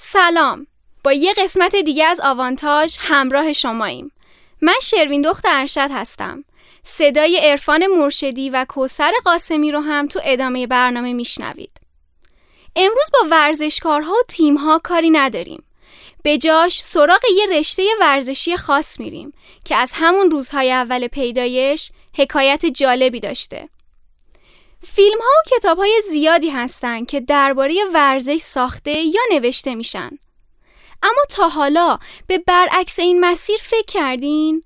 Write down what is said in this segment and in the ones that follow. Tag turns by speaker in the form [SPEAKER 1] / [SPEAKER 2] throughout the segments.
[SPEAKER 1] سلام. با یه قسمت دیگه از آوانتاژ همراه شماییم. من شروین دخت ارشد هستم. صدای عرفان مرشدی و کوسر قاسمی رو هم تو ادامه برنامه میشنوید. امروز با ورزشکارها و تیمها کاری نداریم. به جاش سراغ یه رشته ورزشی خاص میریم که از همون روزهای اول پیدایش حکایت جالبی داشته. فیلم ها و کتاب های زیادی هستن که درباره ورزش ساخته یا نوشته میشن. اما تا حالا به برعکس این مسیر فکر کردین؟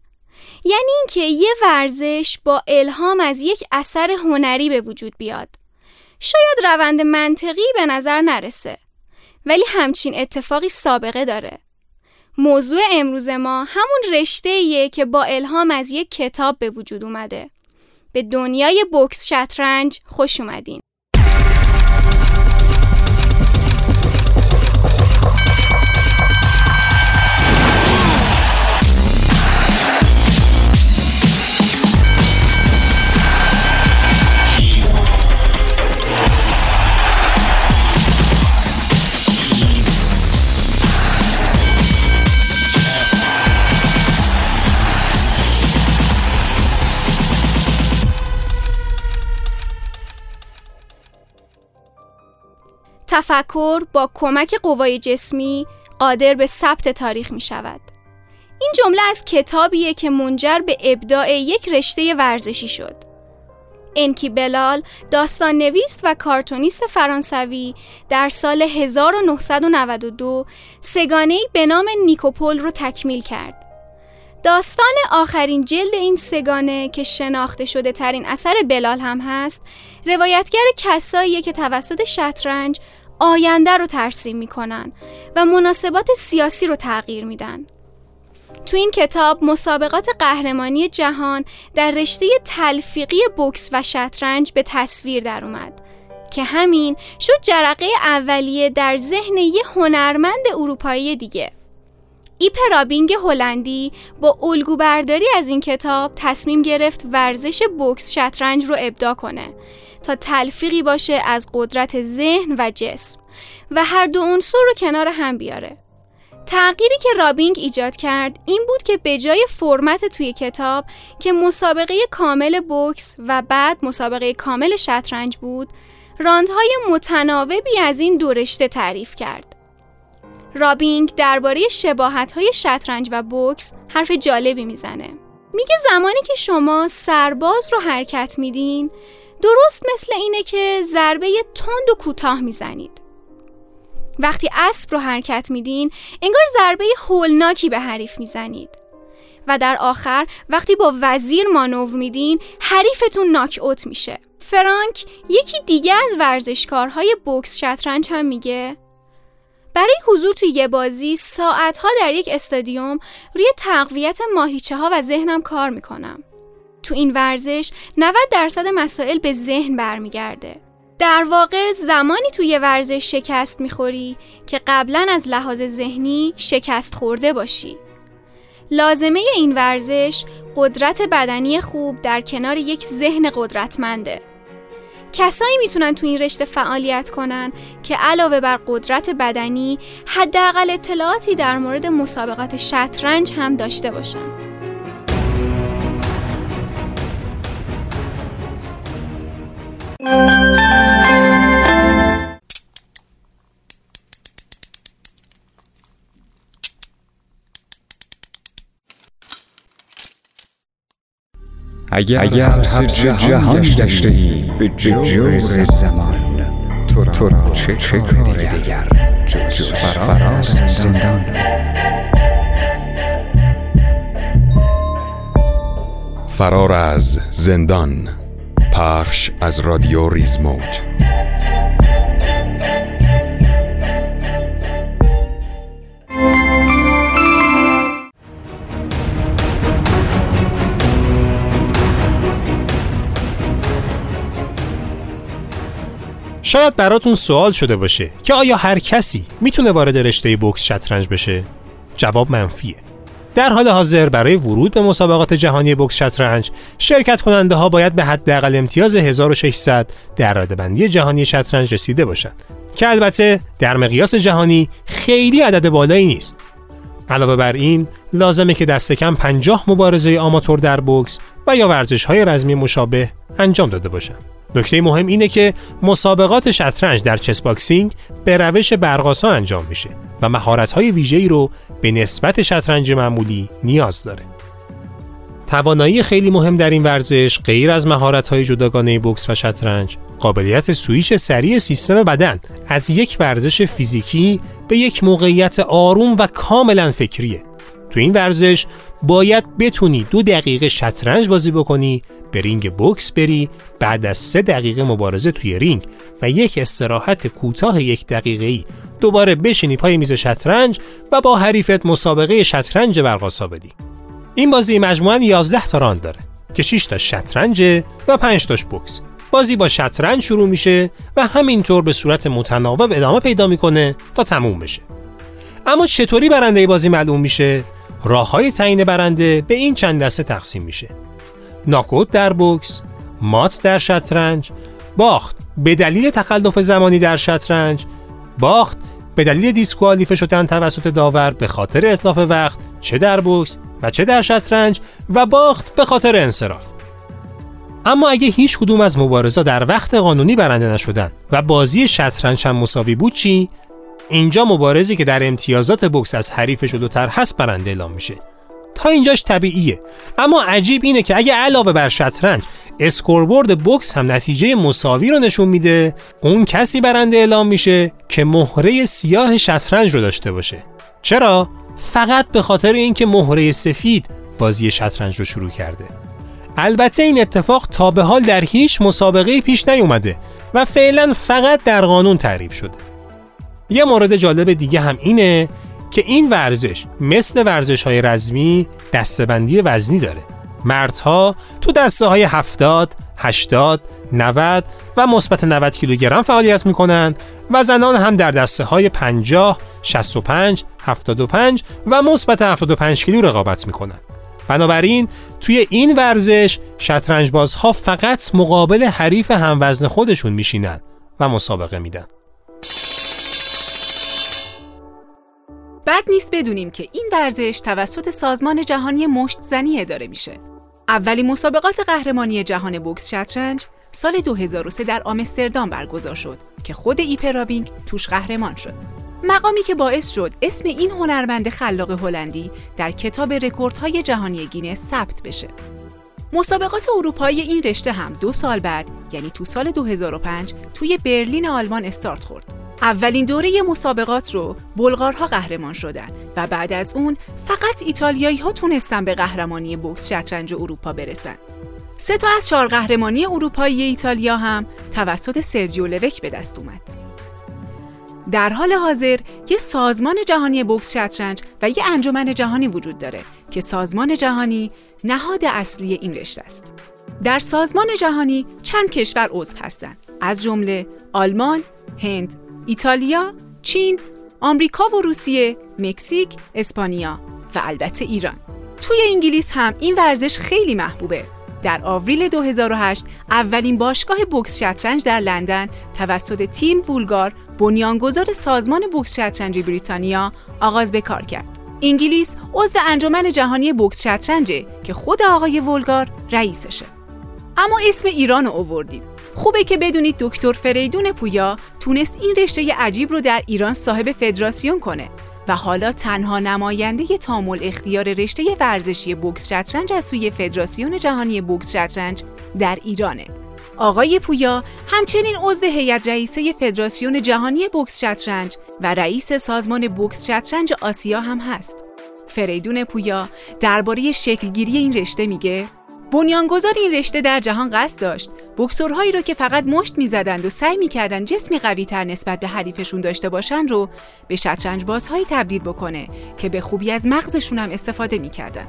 [SPEAKER 1] یعنی اینکه یه ورزش با الهام از یک اثر هنری به وجود بیاد. شاید روند منطقی به نظر نرسه ولی همچین اتفاقی سابقه داره. موضوع امروز ما همون رشته که با الهام از یک کتاب به وجود اومده. به دنیای بوکس شطرنج خوش اومدین. تفکر با کمک قوای جسمی قادر به ثبت تاریخ می شود. این جمله از کتابیه که منجر به ابداع یک رشته ورزشی شد. انکی بلال داستان نویست و کارتونیست فرانسوی در سال 1992 سگانه به نام نیکوپول رو تکمیل کرد. داستان آخرین جلد این سگانه که شناخته شده ترین اثر بلال هم هست روایتگر کساییه که توسط شطرنج آینده رو ترسیم می‌کنن و مناسبات سیاسی رو تغییر میدن. تو این کتاب مسابقات قهرمانی جهان در رشته تلفیقی بوکس و شطرنج به تصویر در اومد که همین شد جرقه اولیه در ذهن یه هنرمند اروپایی دیگه. ایپ رابینگ هلندی با الگو برداری از این کتاب تصمیم گرفت ورزش بوکس شطرنج رو ابداع کنه تا تلفیقی باشه از قدرت ذهن و جسم و هر دو عنصر رو کنار هم بیاره. تغییری که رابینگ ایجاد کرد این بود که به جای فرمت توی کتاب که مسابقه کامل بوکس و بعد مسابقه کامل شطرنج بود، راندهای متناوبی از این دو رشته تعریف کرد. رابینگ درباره شباهت‌های شطرنج و بوکس حرف جالبی می‌زنه. میگه زمانی که شما سرباز رو حرکت میدین درست مثل اینه که ضربه تند و کوتاه می‌زنید. وقتی اسب رو حرکت میدین انگار ضربه هولناکی به حریف می‌زنید. و در آخر وقتی با وزیر مانور میدین حریفتون ناک اوت میشه. فرانک یکی دیگه از ورزشکارهای بوکس شطرنج هم میگه برای حضور توی یه بازی ساعتها در یک استادیوم روی تقویت ماهیچه ها و ذهنم کار می‌کنم. تو این ورزش 90 درصد مسائل به ذهن برمیگرده. در واقع زمانی توی ورزش شکست می‌خوری که قبلا از لحاظ ذهنی شکست خورده باشی. لازمه این ورزش قدرت بدنی خوب در کنار یک ذهن قدرتمنده. کسایی می‌تونن تو این رشته فعالیت کنن که علاوه بر قدرت بدنی حداقل اطلاعاتی در مورد مسابقات شطرنج هم داشته باشن.
[SPEAKER 2] اگر, اگر حبس جهان داشته ای به جور زمان تو را چه, چه کار دیگر؟ جز فراز زندان.
[SPEAKER 3] فرار از زندان. پخش از رادیو ریزموج
[SPEAKER 4] شاید براتون سوال شده باشه که آیا هر کسی می‌تونه وارد رشته بوکس شطرنج بشه؟ جواب منفیه. در حال حاضر برای ورود به مسابقات جهانی بوکس شطرنج شرکت کننده ها باید به حداقل امتیاز 1600 در بندی جهانی شطرنج رسیده باشند که البته در مقیاس جهانی خیلی عدد بالایی نیست. علاوه بر این لازمه که دست کم 50 مبارزه آماتور در بوکس و یا ورزش های رزمی مشابه انجام داده باشن. نکته مهم اینه که مسابقات شطرنج در chess boxing به روش برق‌آسا انجام میشه و مهارت های ویژه‌ای رو به نسبت شطرنج معمولی نیاز داره. توانایی خیلی مهم در این ورزش غیر از مهارت‌های جداگانه بوکس و شطرنج قابلیت سویچ سریع سیستم بدن از یک ورزش فیزیکی به یک موقعیت آروم و کاملا فکریه تو این ورزش باید بتونی دو دقیقه شطرنج بازی بکنی به رینگ بوکس بری بعد از سه دقیقه مبارزه توی رینگ و یک استراحت کوتاه یک دقیقه ای دوباره بشینی پای میز شطرنج و با حریفت مسابقه شطرنج برق‌آسا بدی این بازی مجموعاً 11 تا راند داره که 6 تا شطرنج و 5 تاش بوکس. بازی با شطرنج شروع میشه و همینطور به صورت متناوب ادامه پیدا می‌کنه تا تموم بشه. اما چطوری برنده بازی معلوم میشه؟ راه های تعیین برنده به این چند دسته تقسیم میشه. ناکوت در بوکس، مات در شطرنج، باخت به دلیل تخلف زمانی در شطرنج، باخت به دلیل دیسکوالیفه شدن توسط داور به خاطر اطلاف وقت چه در بوکس و چه در شطرنج و باخت به خاطر انصراف. اما اگه هیچ کدوم از مبارزا در وقت قانونی برنده نشدن و بازی شطرنج هم مساوی بود چی؟ اینجا مبارزی که در امتیازات بوکس از حریف جلوتر هست برنده اعلام میشه. اینجاش طبیعیه. اما عجیب اینه که اگه علاوه بر شطرنج scoreboard بوکس هم نتیجه مساوی رو نشون میده اون کسی برنده اعلام میشه که مهره سیاه شطرنج رو داشته باشه. چرا؟ فقط به خاطر اینکه مهره سفید بازی شطرنج رو شروع کرده. البته این اتفاق تا به حال در هیچ مسابقه پیش نیومده و فعلا فقط در قانون تعریف شده. یه مورد جالب دیگه هم اینه که این ورزش مثل ورزش های رزمی دستبندی وزنی داره. مردها تو دسته های 70 80 90 و مثبت 90 کیلوگرم فعالیت می‌کنن و زنان هم در دسته های 50 65 75 و مثبت 75 کیلو رقابت می‌کنن. بنابراین توی این ورزش شطرنج بازها فقط مقابل حریف هموزن خودشون میشینن و مسابقه میدن.
[SPEAKER 5] بد نیست بدونیم که این ورزش توسط سازمان جهانی مشت زنی اداره میشه. اولین مسابقات قهرمانی جهان بوکس شطرنج سال 2003 در آمستردام برگزار شد که خود ایپ رابینگ توش قهرمان شد. مقامی که باعث شد اسم این هنرمند خلاق هلندی در کتاب رکوردهای جهانی گینس ثبت بشه. مسابقات اروپایی این رشته هم دو سال بعد یعنی تو سال 2005 توی برلین آلمان استارت خورد. اولین دوره مسابقات رو بلغارها قهرمان شدن و بعد از اون فقط ایتالیایی ها تونستن به قهرمانی بوکس شطرنج اروپا برسن. سه تا از چهار قهرمانی اروپایی ایتالیا هم توسط سرجیو لوک به دست اومد. در حال حاضر یه سازمان جهانی بوکس شطرنج و یه انجمن جهانی وجود داره که سازمان جهانی نهاد اصلی این رشته است. در سازمان جهانی چند کشور عضو هستند از جمله آلمان، هند، ایتالیا، چین، آمریکا و روسیه، مکزیک، اسپانیا و البته ایران. توی انگلیس هم این ورزش خیلی محبوبه. در آوریل 2008 اولین باشگاه بوکس شطرنج در لندن توسط تیم وولگار بنیانگذار سازمان بوکس شطرنج بریتانیا آغاز به کار کرد. انگلیس عضو انجمن جهانی بوکس شطرنجه که خود آقای وولگار رئیسشه. اما اسم ایران رو آوردیم. خوبه که بدونید دکتر فریدون پویا تونست این رشته عجیب رو در ایران صاحب فدراسیون کنه و حالا تنها نماینده تامل اختیار رشته ورزشی بوکس شطرنج از سوی فدراسیون جهانی بوکس شطرنج در ایرانه. آقای پویا همچنین عضو هیئت رئیسه فدراسیون جهانی بوکس شطرنج و رئیس سازمان بوکس شطرنج آسیا هم هست. فریدون پویا درباره شکلگیری این رشته میگه بنیانگذار این رشته در جهان قصد داشت. بکسورهایی رو که فقط مشت می‌زدند و سعی می‌کردند جسمی قوی تر نسبت به حریفشون داشته باشند رو به شطرنج بازهایی تبدیل بکنه که به خوبی از مغزشون هم استفاده می‌کردن.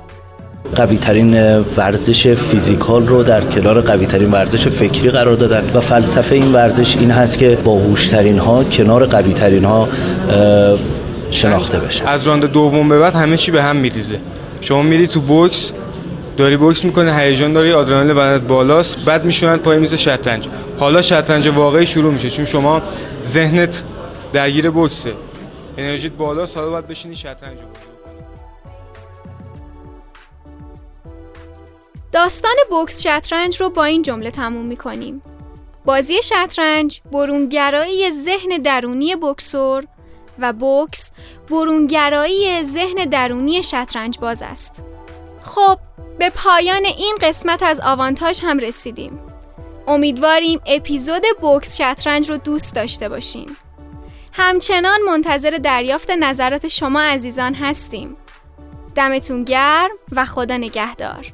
[SPEAKER 6] قوی ترین ورزش فیزیکال رو در کنار قوی ترین ورزش فکری قرار دادن و فلسفه این ورزش این هست که باهوش ترین ها کنار قوی ترین ها شناخته بشه.
[SPEAKER 7] از راند دوم به بعد همه چی به هم میریزه. شما میری تو بوکس داری بوکس می‌کنه هیجان داری آدرنالین بدنت بالاست بعد می‌شوند پای میز شطرنج حالا شطرنج واقعی شروع میشه چون شما ذهنت درگیر بوکسه انرژیت بالا حالا باید بشینی شطرنج
[SPEAKER 1] داستان بوکس شطرنج رو با این جمله تموم می‌کنیم. بازی شطرنج برونگرایی ذهن درونی بوکسور و بوکس برونگرایی ذهن درونی شطرنج باز است. خب به پایان این قسمت از آوانتاژ هم رسیدیم. امیدواریم اپیزود بوکس شطرنج رو دوست داشته باشین. همچنان منتظر دریافت نظرات شما عزیزان هستیم. دمتون گرم و خدا نگهدار.